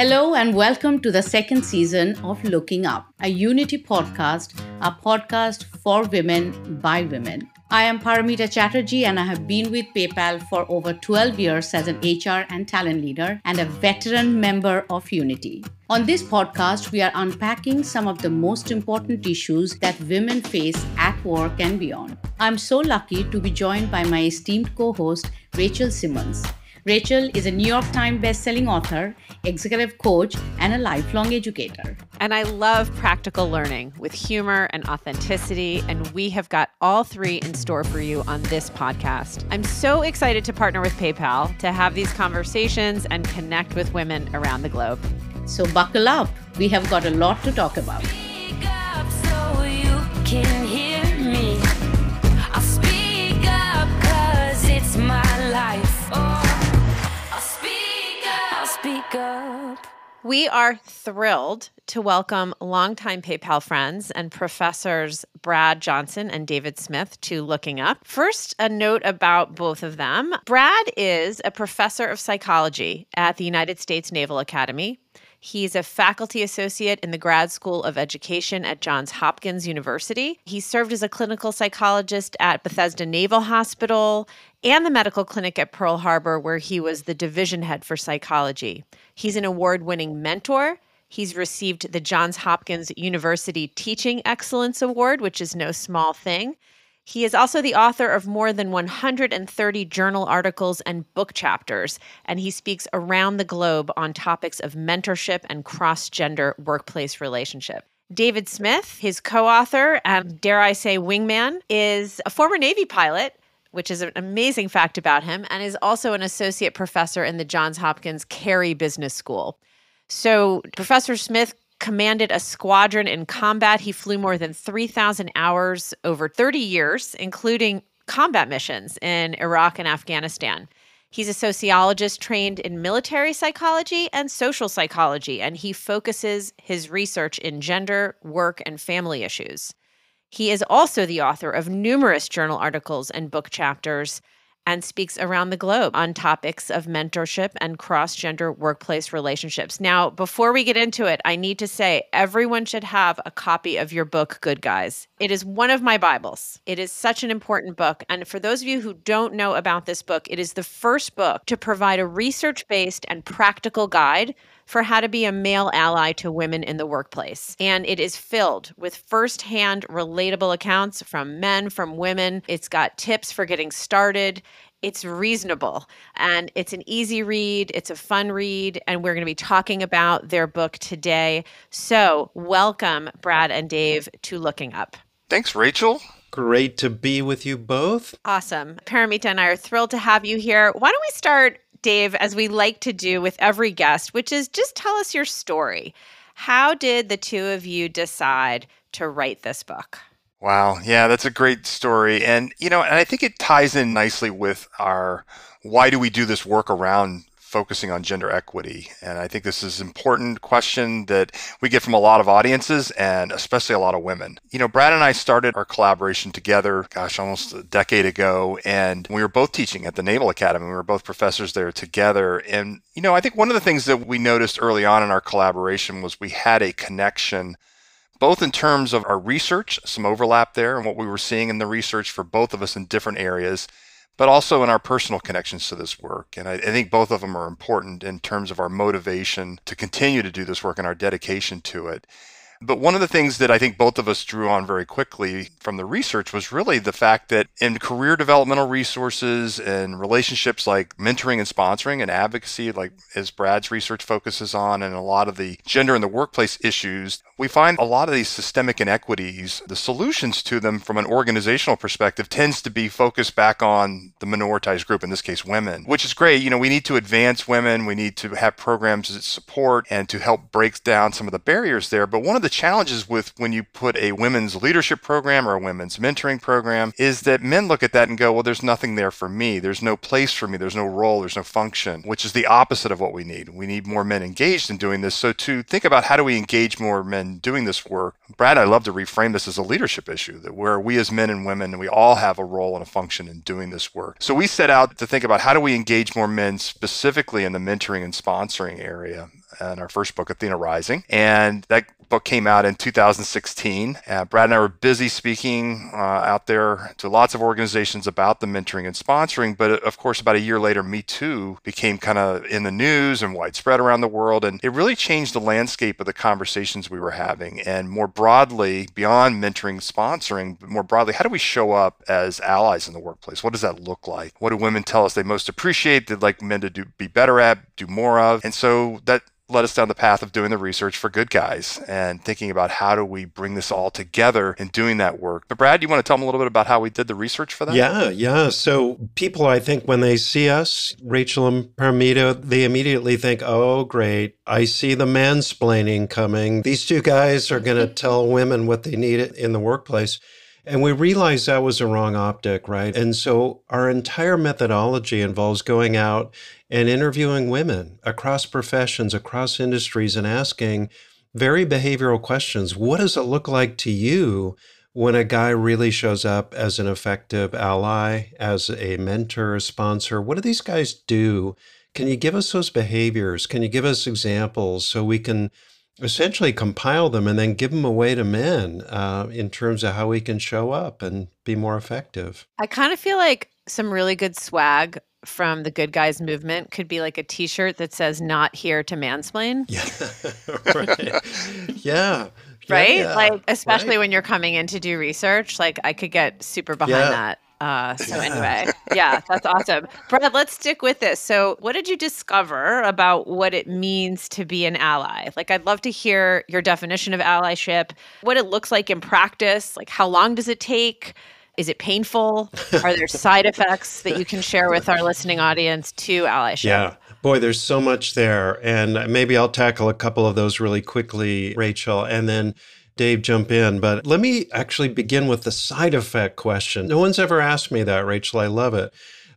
Hello, and welcome to the second season of Looking Up, a Unity podcast, a podcast for women by women. I am Paramita Chatterjee, and I have been with PayPal for over 12 years as an HR and talent leader and a veteran member of Unity. On this podcast, we are unpacking some of the most important issues that women face at work and beyond. I'm so lucky to be joined by my esteemed co host, Rachel Simmons. Rachel is a New York Times bestselling author, executive coach, and a lifelong educator. And I love practical learning with humor and authenticity, and we have got all three in store for you on this podcast. I'm so excited to partner with PayPal to have these conversations and connect with women around the globe. So buckle up. We have got a lot to talk about. We are thrilled to welcome longtime PayPal friends and professors Brad Johnson and David Smith to Looking Up. First, a note about both of them. Brad is a professor of psychology at the United States Naval Academy. He's a faculty associate in the Grad School of Education at Johns Hopkins University. He served as a clinical psychologist at Bethesda Naval Hospital and the medical clinic at Pearl Harbor, where he was the division head for psychology. He's an award winning mentor. He's received the Johns Hopkins University Teaching Excellence Award, which is no small thing. He is also the author of more than 130 journal articles and book chapters, and he speaks around the globe on topics of mentorship and cross gender workplace relationship. David Smith, his co author and dare I say wingman, is a former Navy pilot which is an amazing fact about him, and is also an associate professor in the Johns Hopkins Carey Business School. So, Professor Smith commanded a squadron in combat. He flew more than 3,000 hours over 30 years, including combat missions in Iraq and Afghanistan. He's a sociologist trained in military psychology and social psychology, and he focuses his research in gender, work, and family issues. He is also the author of numerous journal articles and book chapters and speaks around the globe on topics of mentorship and cross gender workplace relationships. Now, before we get into it, I need to say everyone should have a copy of your book, Good Guys. It is one of my Bibles. It is such an important book. And for those of you who don't know about this book, it is the first book to provide a research based and practical guide for how to be a male ally to women in the workplace. And it is filled with firsthand relatable accounts from men, from women. It's got tips for getting started it's reasonable and it's an easy read, it's a fun read, and we're going to be talking about their book today. So, welcome, Brad and Dave, to Looking Up. Thanks, Rachel. Great to be with you both. Awesome. Paramita and I are thrilled to have you here. Why don't we start Dave, as we like to do with every guest, which is just tell us your story. How did the two of you decide to write this book? Wow. Yeah, that's a great story. And, you know, and I think it ties in nicely with our why do we do this work around focusing on gender equity. And I think this is an important question that we get from a lot of audiences and especially a lot of women. You know, Brad and I started our collaboration together, gosh, almost a decade ago. And we were both teaching at the Naval Academy. We were both professors there together. And, you know, I think one of the things that we noticed early on in our collaboration was we had a connection both in terms of our research, some overlap there, and what we were seeing in the research for both of us in different areas, but also in our personal connections to this work. And I, I, think both of them are important in terms of our motivation to continue to do this work and our dedication to it. But one of the things that I think both of us drew on very quickly from the research was really the fact that in career developmental resources and relationships like mentoring and sponsoring and advocacy, like as Brad's research focuses on, and a lot of the gender in the workplace issues, we find a lot of these systemic inequities, the solutions to them from an organizational perspective tends to be focused back on the minoritized group, in this case, women, which is great. You know, we need to advance women, we need to have programs that support and to help break down some of the barriers there. But one of the challenges with when you put a women's leadership program or a women's mentoring program is that men look at that and go, well, there's nothing there for me. There's no place for me. There's no role. There's no function, which is the opposite of what we need. We need more men engaged in doing this. So to think about how do we engage more men doing this work, Brad, I love to reframe this as a leadership issue that where we as men and women, we all have a role and a function in doing this work. So we set out to think about how do we engage more men specifically in the mentoring and sponsoring area and our first book, Athena Rising. And that book came out in 2016. Uh, Brad and I were busy speaking uh, out there to lots of organizations about the mentoring and sponsoring. But of course, about a year later, Me Too became kind of in the news and widespread around the world. And it really changed the landscape of the conversations we were having. And more broadly, beyond mentoring, sponsoring, but more broadly, how do we show up as allies in the workplace? What does that look like? What do women tell us they most appreciate, they'd like men to do, be better at, do more of? And so that led us down the path of doing the research for good guys and thinking about how do we bring this all together and doing that work. But Brad, you want to tell them a little bit about how we did the research for that? Yeah, yeah. So people, I think, when they see us, Rachel and Paramita, they immediately think, "Oh, great! I see the mansplaining coming. These two guys are going to tell women what they need in the workplace." And we realized that was a wrong optic, right? And so our entire methodology involves going out and interviewing women across professions, across industries, and asking very behavioral questions. What does it look like to you when a guy really shows up as an effective ally, as a mentor, sponsor? What do these guys do? Can you give us those behaviors? Can you give us examples so we can essentially compile them and then give them away to men uh, in terms of how we can show up and be more effective. I kind of feel like some really good swag from the good guys movement could be like a t-shirt that says not here to mansplain yeah right yeah right yeah, like especially right. when you're coming in to do research like i could get super behind Yeah. that uh, so Yeah. anyway, yeah, that's awesome. Brad, let's stick with this. So, what did you discover about what it means to be an ally? Like, I'd love to hear your definition of allyship, what it looks like in practice. Like, how long does it take? Is it painful? Are there side effects that you can share with our listening audience to allyship? Yeah. Boy, there's so much there. And maybe I'll tackle a couple of those really quickly, Rachel, and then Dave jump in. But let me actually begin with the side effect question. No one's ever asked me that, Rachel. I love it.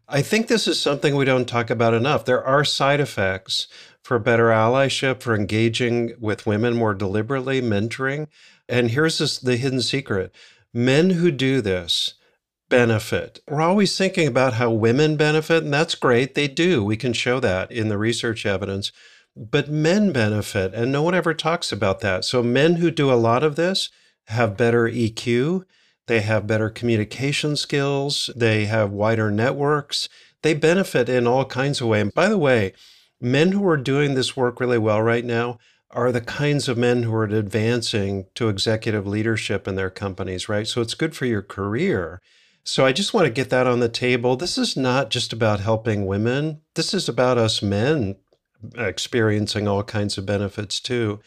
I think this is something we don't talk about enough. There are side effects for better allyship, for engaging with women more deliberately, mentoring. And here's this, the hidden secret men who do this benefit. We're always thinking about how women benefit, and that's great. They do. We can show that in the research evidence. But men benefit, and no one ever talks about that. So, men who do a lot of this have better EQ, they have better communication skills, they have wider networks, they benefit in all kinds of ways. And by the way, men who are doing this work really well right now are the kinds of men who are advancing to executive leadership in their companies, right? So it's good for your career. So I just want to get that on the table. This is not just about helping women. This is about us men experiencing all kinds of benefits too.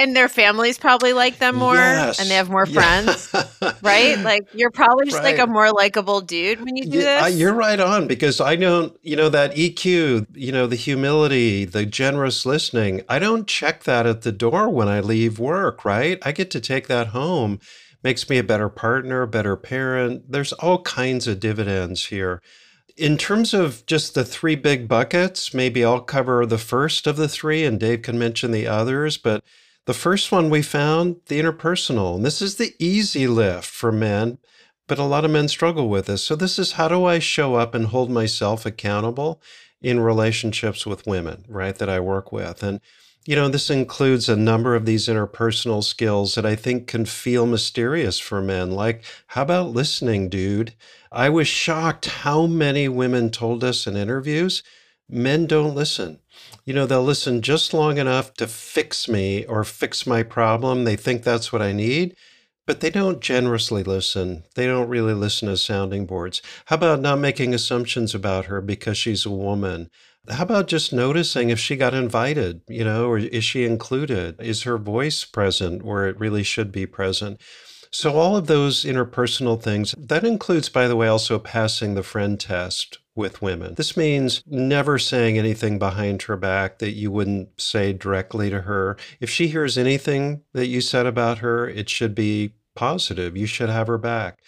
And their families probably like them more Yes. and they have more Yeah. friends, right? Like you're probably just like a more likable dude when you do Yeah, this. you're right on because I don't, you know, that EQ, you know, the humility, the generous listening, I don't check that at the door when I leave work, right? I get to take that home. Makes me a better partner, better parent. There's all kinds of dividends here. In terms of just the three big buckets, maybe I'll cover the first of the three and Dave can mention the others. But the first one we found, the interpersonal. And this is the easy lift for men, but a lot of men struggle with this. So, this is how do I show up and hold myself accountable in relationships with women, right, that I work with? And, you know, this includes a number of these interpersonal skills that I think can feel mysterious for men. Like, how about listening, dude? I was shocked how many women told us in interviews men don't listen. You know, they'll listen just long enough to fix me or fix my problem. They think that's what I need, but they don't generously listen. They don't really listen as sounding boards. How about not making assumptions about her because she's a woman? How about just noticing if she got invited, you know, or is she included? Is her voice present where it really should be present? So, all of those interpersonal things, that includes, by the way, also passing the friend test with women. This means never saying anything behind her back that you wouldn't say directly to her. If she hears anything that you said about her, it should be positive. You should have her back.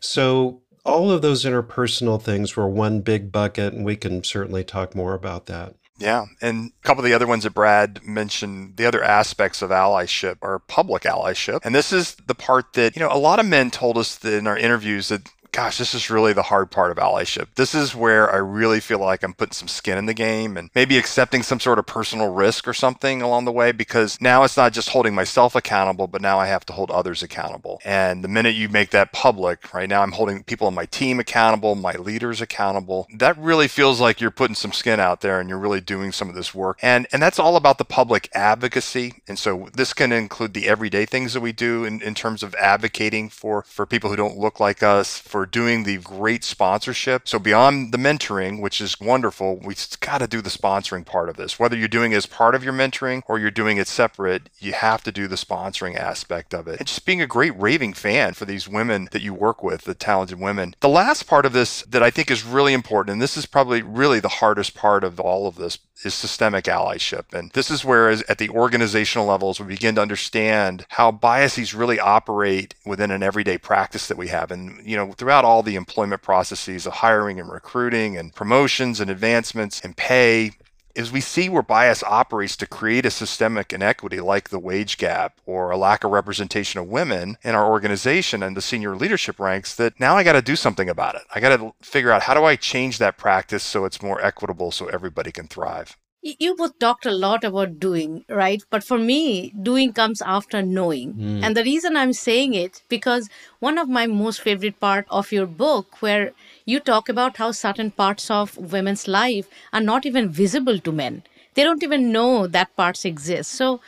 So, all of those interpersonal things were one big bucket, and we can certainly talk more about that. Yeah. And a couple of the other ones that Brad mentioned, the other aspects of allyship are public allyship. And this is the part that, you know, a lot of men told us in our interviews that gosh, this is really the hard part of allyship. This is where I really feel like I'm putting some skin in the game and maybe accepting some sort of personal risk or something along the way because now it's not just holding myself accountable, but now I have to hold others accountable. And the minute you make that public, right now I'm holding people on my team accountable, my leaders accountable. That really feels like you're putting some skin out there and you're really doing some of this work. And and that's all about the public advocacy. And so this can include the everyday things that we do in, in terms of advocating for for people who don't look like us, for doing the great sponsorship. So beyond the mentoring, which is wonderful, we've got to do the sponsoring part of this. Whether you're doing it as part of your mentoring or you're doing it separate, you have to do the sponsoring aspect of it. And just being a great raving fan for these women that you work with, the talented women. The last part of this that I think is really important, and this is probably really the hardest part of all of this, is systemic allyship. And this is where, at the organizational levels, we begin to understand how biases really operate within an everyday practice that we have. And, you know, throughout all the employment processes of hiring and recruiting and promotions and advancements and pay, is we see where bias operates to create a systemic inequity like the wage gap or a lack of representation of women in our organization and the senior leadership ranks that now I got to do something about it. I got to figure out how do I change that practice so it's more equitable so everybody can thrive you both talked a lot about doing right? But for me doing comes after knowing. Mm. and the reason i'm saying it because one of my most favorite part of your book where you talk about how certain parts of women's life are not even visible to men. They don't even know that parts exist. So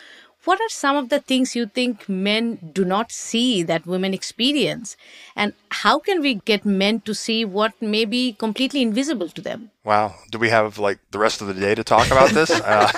what are some of the things you think men do not see that women experience? And how can we get men to see what may be completely invisible to them Wow. Do we have like the rest of the day to talk about this? uh,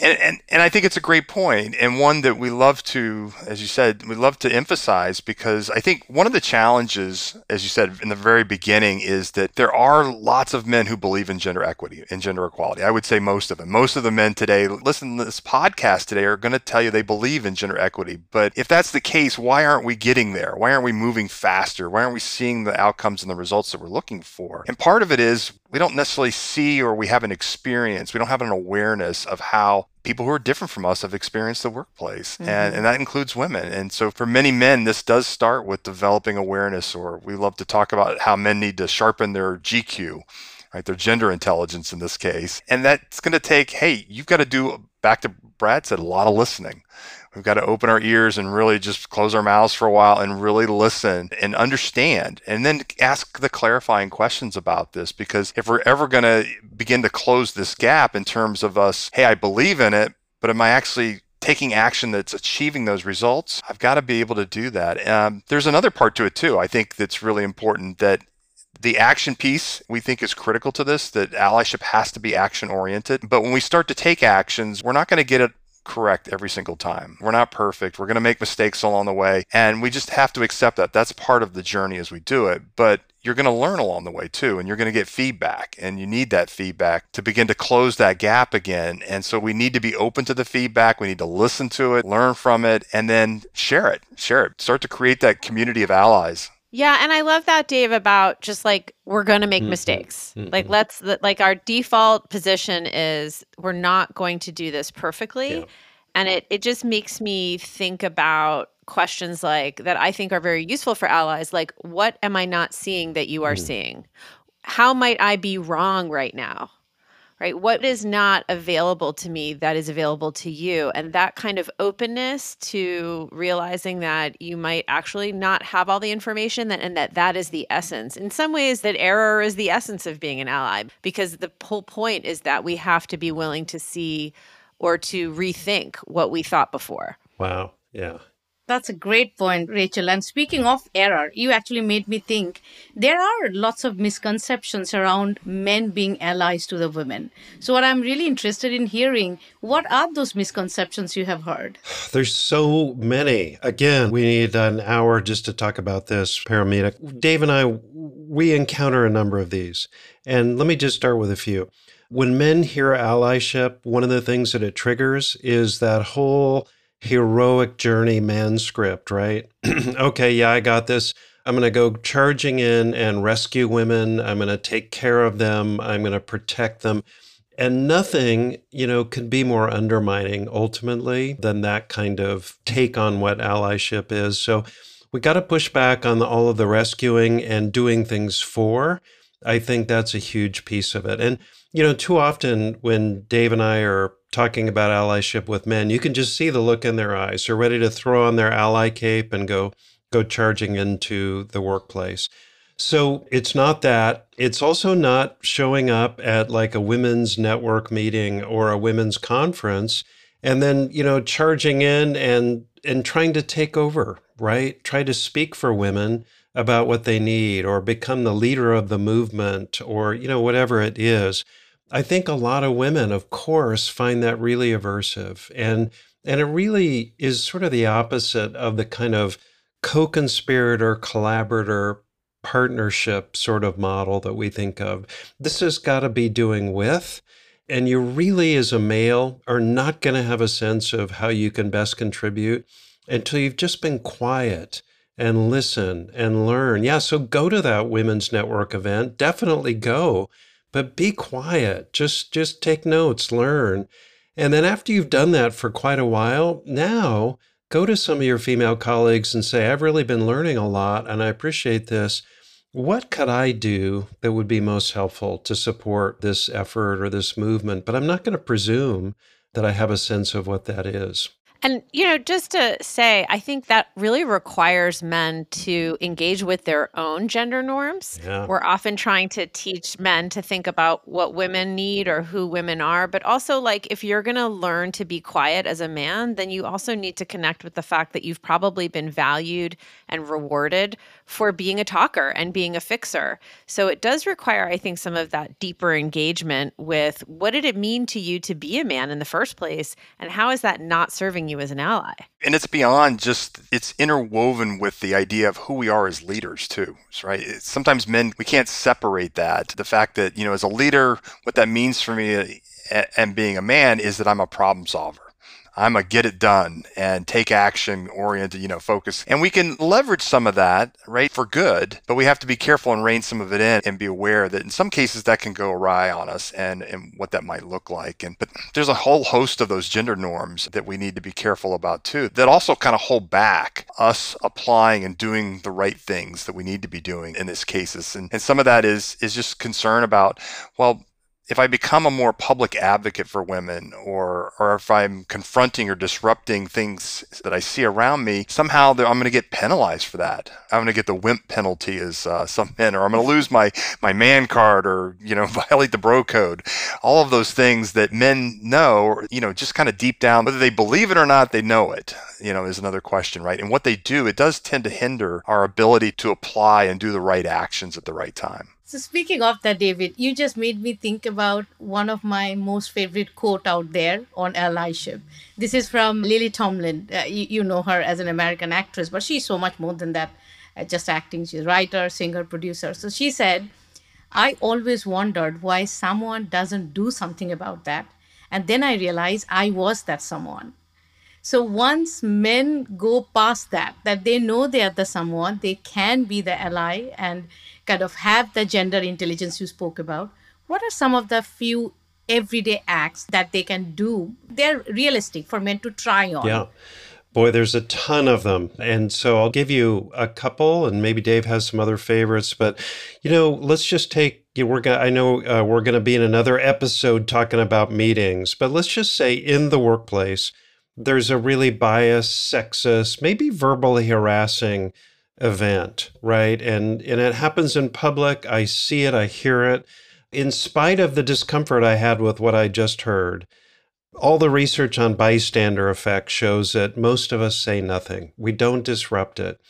and, and, and I think it's a great point and one that we love to, as you said, we love to emphasize because I think one of the challenges, as you said in the very beginning, is that there are lots of men who believe in gender equity and gender equality. I would say most of them. Most of the men today, listen to this podcast today, are going to tell you they believe in gender equity. But if that's the case, why aren't we getting there? Why aren't we moving faster? Why aren't we seeing the outcomes and the results that we're looking for? And part of it is we don't necessarily see or we haven't experienced, we don't have an awareness of how people who are different from us have experienced the workplace. Mm-hmm. And, and that includes women. And so for many men, this does start with developing awareness, or we love to talk about how men need to sharpen their GQ. Right, their gender intelligence in this case. And that's going to take, hey, you've got to do, back to Brad said, a lot of listening. We've got to open our ears and really just close our mouths for a while and really listen and understand and then ask the clarifying questions about this. Because if we're ever going to begin to close this gap in terms of us, hey, I believe in it, but am I actually taking action that's achieving those results? I've got to be able to do that. Um, there's another part to it too. I think that's really important that the action piece we think is critical to this that allyship has to be action oriented but when we start to take actions we're not going to get it correct every single time. We're not perfect. We're going to make mistakes along the way. And we just have to accept that. That's part of the journey as we do it. But you're going to learn along the way too. And you're going to get feedback. And you need that feedback to begin to close that gap again. And so we need to be open to the feedback. We need to listen to it, learn from it, and then share it. Share it. Start to create that community of allies. Yeah, and I love that Dave about just like we're going to make mm-hmm. mistakes. Mm-hmm. Like let's like our default position is we're not going to do this perfectly. Yeah. And it it just makes me think about questions like that I think are very useful for allies like what am I not seeing that you are mm. seeing? How might I be wrong right now? Right? What is not available to me that is available to you? And that kind of openness to realizing that you might actually not have all the information that, and that that is the essence. In some ways, that error is the essence of being an ally because the whole point is that we have to be willing to see or to rethink what we thought before. Wow. Yeah. That's a great point, Rachel. And speaking of error, you actually made me think there are lots of misconceptions around men being allies to the women. So, what I'm really interested in hearing, what are those misconceptions you have heard? There's so many. Again, we need an hour just to talk about this, Paramita. Dave and I, we encounter a number of these. And let me just start with a few. When men hear allyship, one of the things that it triggers is that whole heroic journey manuscript, right? okay, yeah, I got this. I'm going to go charging in and rescue women. I'm going to take care of them. I'm going to protect them. And nothing, you know, can be more undermining ultimately than that kind of take on what allyship is. So we got to push back on the, all of the rescuing and doing things for. I think that's a huge piece of it. And, you know, too often when Dave and I are talking about allyship with men, you can just see the look in their eyes. They're ready to throw on their ally cape and go go charging into the workplace. So it's not that. It's also not showing up at like a women's network meeting or a women's conference and then, you know, charging in and and trying to take over, right? Try to speak for women about what they need or become the leader of the movement or, you know, whatever it is. I think a lot of women, of course, find that really aversive. And and it really is sort of the opposite of the kind of co-conspirator, collaborator, partnership sort of model that we think of. This has got to be doing with. And you really, as a male, are not going to have a sense of how you can best contribute until you've just been quiet and listen and learn. Yeah, so go to that women's network event. Definitely go, but be quiet. Just just take notes, learn. And then after you've done that for quite a while, now go to some of your female colleagues and say, I've really been learning a lot and I appreciate this. What could I do that would be most helpful to support this effort or this movement? But I'm not going to presume that I have a sense of what that is. And, you know, just to say, I think that really requires men to engage with their own gender norms. Yeah. We're often trying to teach men to think about what women need or who women are. But also, like, if you're going to learn to be quiet as a man, then you also need to connect with the fact that you've probably been valued and rewarded for being a talker and being a fixer. So it does require, I think, some of that deeper engagement with what did it mean to you to be a man in the first place? And how is that not serving you as an ally? And it's beyond just, it's interwoven with the idea of who we are as leaders, too, right? It's, Sometimes men, we can't separate that. The fact that, you know, as a leader, what that means for me eh, and being a man is that I'm a problem solver. I'm a get it done and take action oriented, you know, focus. And we can leverage some of that, right, for good, but we have to be careful and rein some of it in and be aware that in some cases that can go awry on us and, and what that might look like. And but there's a whole host of those gender norms that we need to be careful about too, that also kind of hold back us applying and doing the right things that we need to be doing in these cases. And, and some of that is is just concern about, well, if I become a more public advocate for women or or if I'm confronting or disrupting things that I see around me, somehow I'm going to get penalized for that. I'm going to get the wimp penalty as uh, some men, or I'm going to lose my my man card, or you know violate the bro code. All of those things that men know, you know, just kind of deep down, whether they believe it or not, they know it. You know, is another question, right? And what they do, it does tend to hinder our ability to apply and do the right actions at the right time. So, speaking of that, David, you just made me think about one of my most favorite quote out there on allyship. This is from Lily Tomlin. Uh, you, you, know her as an American actress, but she's so much more than that, uh, just acting. She's a writer, singer, producer. So, she said, I always wondered why someone doesn't do something about that. And then I realized I was that someone. So once men go past that, that they know they are the someone, they can be the ally and kind of have the gender intelligence you spoke about, what are some of the few everyday acts that they can do? They're realistic for men to try on. Yeah. Boy, there's a ton of them. And so I'll give you a couple, and maybe Dave has some other favorites. But, you know, let's just take, you know, we're gonna, I know uh, we're going to be in another episode talking about meetings, but let's just say in the workplace, there's a really biased, sexist, maybe verbally harassing event, right? And and it happens in public. I see it, I hear it. In spite of the discomfort I had with what I just heard, all the research on bystander effect shows that most of us say nothing. We don't disrupt it.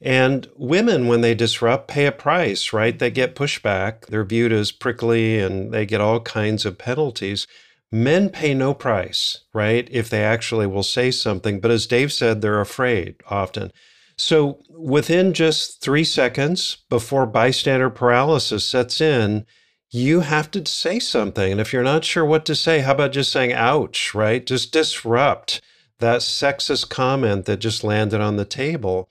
And women, when they disrupt, pay a price, right? They get pushback. They're viewed as prickly and they get all kinds of penalties. Men pay no price, right? If they actually will say something. But as Dave said, they're afraid often. So within just three seconds before bystander paralysis sets in, you have to say something. And if you're not sure what to say, how about just saying, ouch, right? Just disrupt that sexist comment that just landed on the table.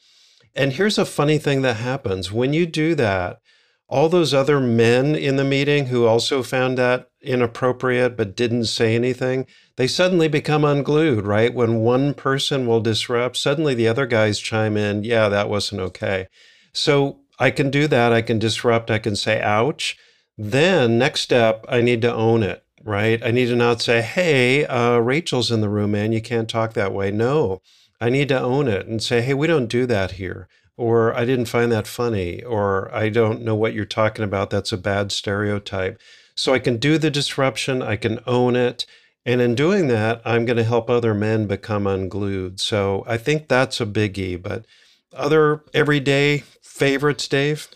And here's a funny thing that happens when you do that, all those other men in the meeting who also found that inappropriate but didn't say anything, they suddenly become unglued, right? When one person will disrupt, suddenly the other guys chime in, yeah, that wasn't okay. So I can do that. I can disrupt. I can say, ouch. Then, next step, I need to own it, right? I need to not say, hey, uh, Rachel's in the room, man. You can't talk that way. No, I need to own it and say, hey, we don't do that here. Or I didn't find that funny. Or I don't know what you're talking about. That's a bad stereotype. So I can do the disruption, I can own it. And in doing that, I'm going to help other men become unglued. So I think that's a biggie. But other everyday favorites, Dave?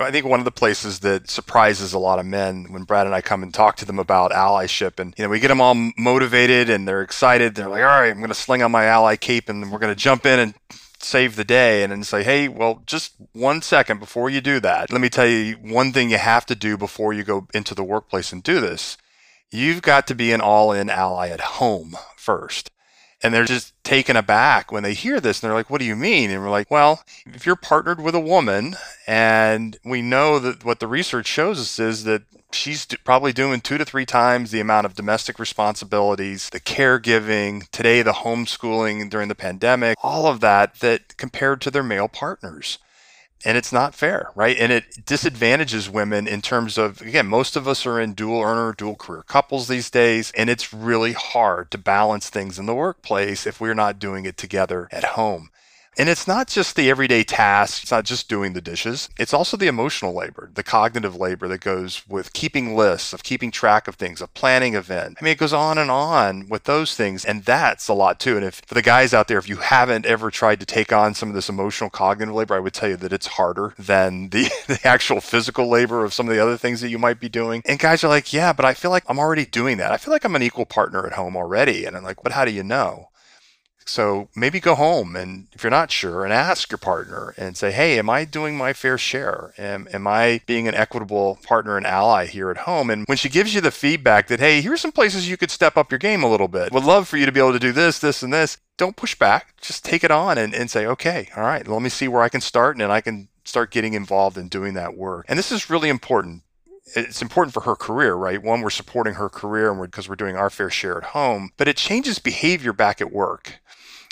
I think one of the places that surprises a lot of men when Brad and I come and talk to them about allyship, and you know, we get them all motivated and they're excited. They're like, "All right, I'm going to sling on my ally cape and we're going to jump in and save the day." And then say, "Hey, well, just one second before you do that, let me tell you one thing you have to do before you go into the workplace and do this. You've got to be an all-in ally at home first. And they're just taken aback when they hear this and they're like, What do you mean? And we're like, Well, if you're partnered with a woman, and we know that what the research shows us is that she's probably doing two to three times the amount of domestic responsibilities, the caregiving, today the homeschooling during the pandemic, all of that, that compared to their male partners and it's not fair, right? And it disadvantages women in terms of, again, most of us are in dual earner, dual career couples these days, and it's really hard to balance things in the workplace if we're not doing it together at home. And it's not just the everyday tasks, it's not just doing the dishes. It's also the emotional labor, the cognitive labor that goes with keeping lists, of keeping track of things, of planning event. I mean, it goes on and on with those things. And that's a lot too. And if for the guys out there, if you haven't ever tried to take on some of this emotional cognitive labor, I would tell you that it's harder than the, the actual physical labor of some of the other things that you might be doing. And guys are like, yeah, but I feel like I'm already doing that. I feel like I'm an equal partner at home already. And I'm like, but how do you know? So maybe go home and if you're not sure and ask your partner and say, hey, am I doing my fair share? Am, am I being an equitable partner and ally here at home? And when she gives you the feedback that, hey, here's some places you could step up your game a little bit, would love for you to be able to do this, this, and this, don't push back. Just take it on and, and say, okay, all right, let me see where I can start and then I can start getting involved in doing that work. And this is really important it's important for her career, right? One, we're supporting her career and because we're, we're doing our fair share at home, but it changes behavior back at work.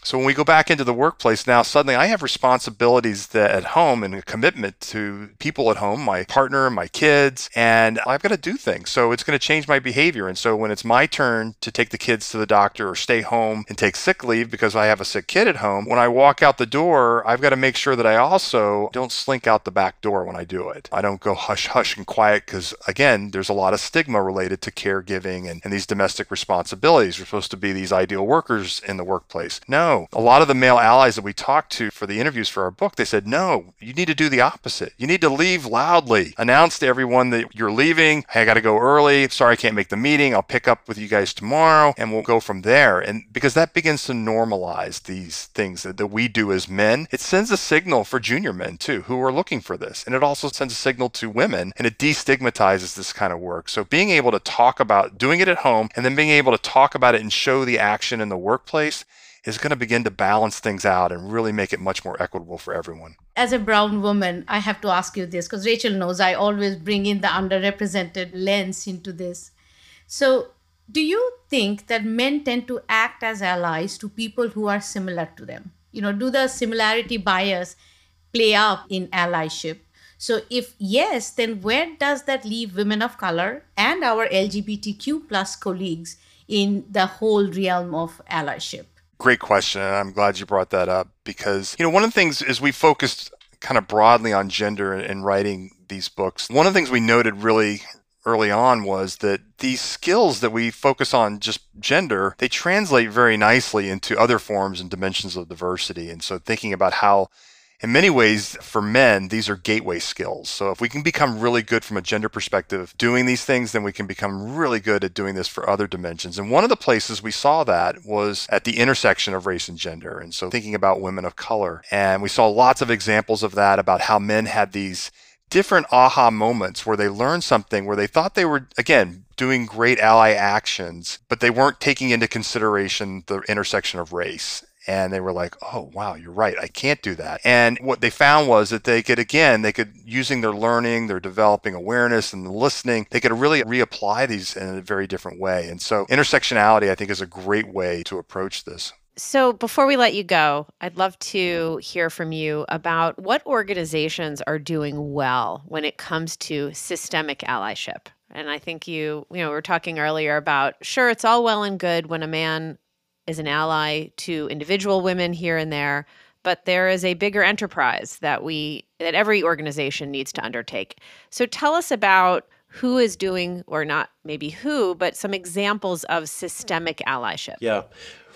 So when we go back into the workplace now, suddenly I have responsibilities that at home and a commitment to people at home, my partner, my kids, and I've got to do things. So it's going to change my behavior. And so when it's my turn to take the kids to the doctor or stay home and take sick leave because I have a sick kid at home, when I walk out the door, I've got to make sure that I also don't slink out the back door when I do it. I don't go hush hush and quiet because again, there's a lot of stigma related to caregiving and, and these domestic responsibilities. We're supposed to be these ideal workers in the workplace. No, no. A lot of the male allies that we talked to for the interviews for our book, they said, no, you need to do the opposite. You need to leave loudly. Announce to everyone that you're leaving. Hey, I got to go early. Sorry, I can't make the meeting. I'll pick up with you guys tomorrow and we'll go from there. And because that begins to normalize these things that, that we do as men, it sends a signal for junior men too, who are looking for this. And it also sends a signal to women and it destigmatizes this kind of work. So being able to talk about doing it at home and then being able to talk about it and show the action in the workplace is going to begin to balance things out and really make it much more equitable for everyone. As a brown woman, I have to ask you this because Rachel knows I always bring in the underrepresented lens into this. So, do you think that men tend to act as allies to people who are similar to them? You know, do the similarity bias play up in allyship? So, if yes, then where does that leave women of color and our LGBTQ plus colleagues in the whole realm of allyship? Great question. And I'm glad you brought that up because, you know, one of the things is we focused kind of broadly on gender in writing these books. One of the things we noted really early on was that these skills that we focus on just gender, they translate very nicely into other forms and dimensions of diversity. And so thinking about how in many ways, for men, these are gateway skills. So if we can become really good from a gender perspective doing these things, then we can become really good at doing this for other dimensions. And one of the places we saw that was at the intersection of race and gender. And so thinking about women of color. And we saw lots of examples of that about how men had these different aha moments where they learned something where they thought they were, again, doing great ally actions, but they weren't taking into consideration the intersection of race and they were like, "Oh, wow, you're right. I can't do that." And what they found was that they could again, they could using their learning, their developing awareness and listening, they could really reapply these in a very different way. And so intersectionality I think is a great way to approach this. So, before we let you go, I'd love to hear from you about what organizations are doing well when it comes to systemic allyship. And I think you, you know, we were talking earlier about sure, it's all well and good when a man is an ally to individual women here and there, but there is a bigger enterprise that we that every organization needs to undertake. So tell us about who is doing or not maybe who, but some examples of systemic allyship. Yeah.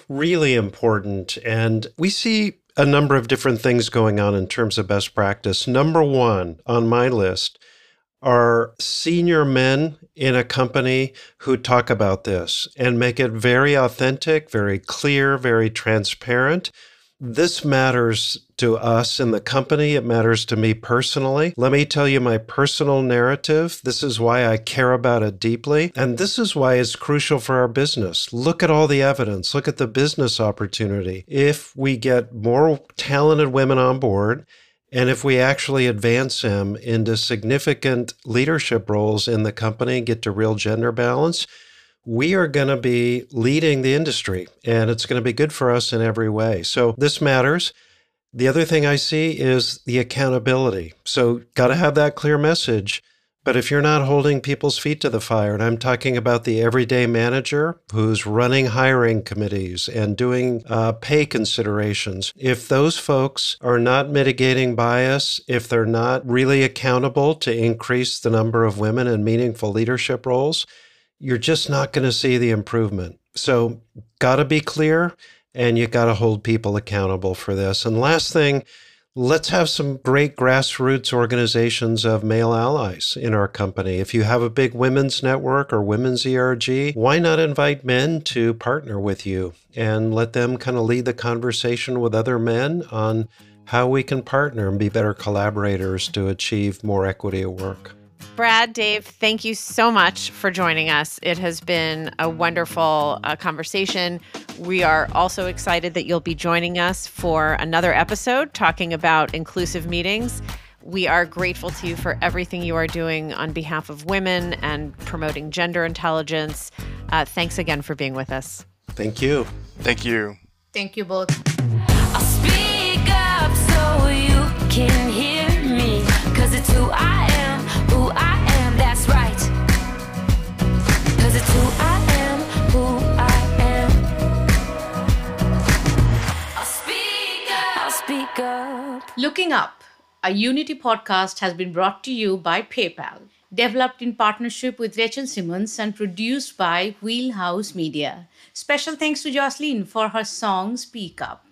Really important and we see a number of different things going on in terms of best practice. Number 1 on my list are senior men in a company who talk about this and make it very authentic, very clear, very transparent. This matters to us in the company. It matters to me personally. Let me tell you my personal narrative. This is why I care about it deeply. And this is why it's crucial for our business. Look at all the evidence, look at the business opportunity. If we get more talented women on board, and if we actually advance them into significant leadership roles in the company, get to real gender balance, we are going to be leading the industry and it's going to be good for us in every way. So this matters. The other thing I see is the accountability. So, got to have that clear message. But if you're not holding people's feet to the fire, and I'm talking about the everyday manager who's running hiring committees and doing uh, pay considerations, if those folks are not mitigating bias, if they're not really accountable to increase the number of women in meaningful leadership roles, you're just not going to see the improvement. So, got to be clear and you got to hold people accountable for this. And last thing, let's have some great grassroots organizations of male allies in our company. If you have a big women's network or women's ERG, why not invite men to partner with you and let them kind of lead the conversation with other men on how we can partner and be better collaborators to achieve more equity at work? Brad, Dave, thank you so much for joining us. It has been a wonderful uh, conversation. We are also excited that you'll be joining us for another episode talking about inclusive meetings. We are grateful to you for everything you are doing on behalf of women and promoting gender intelligence. Uh, thanks again for being with us. Thank you. Thank you. Thank you both. I'll speak up so you can hear me. Cause it's who I am, Looking Up, a Unity podcast, has been brought to you by PayPal, developed in partnership with Rachel Simmons and produced by Wheelhouse Media. Special thanks to Jocelyn for her song Speak Up.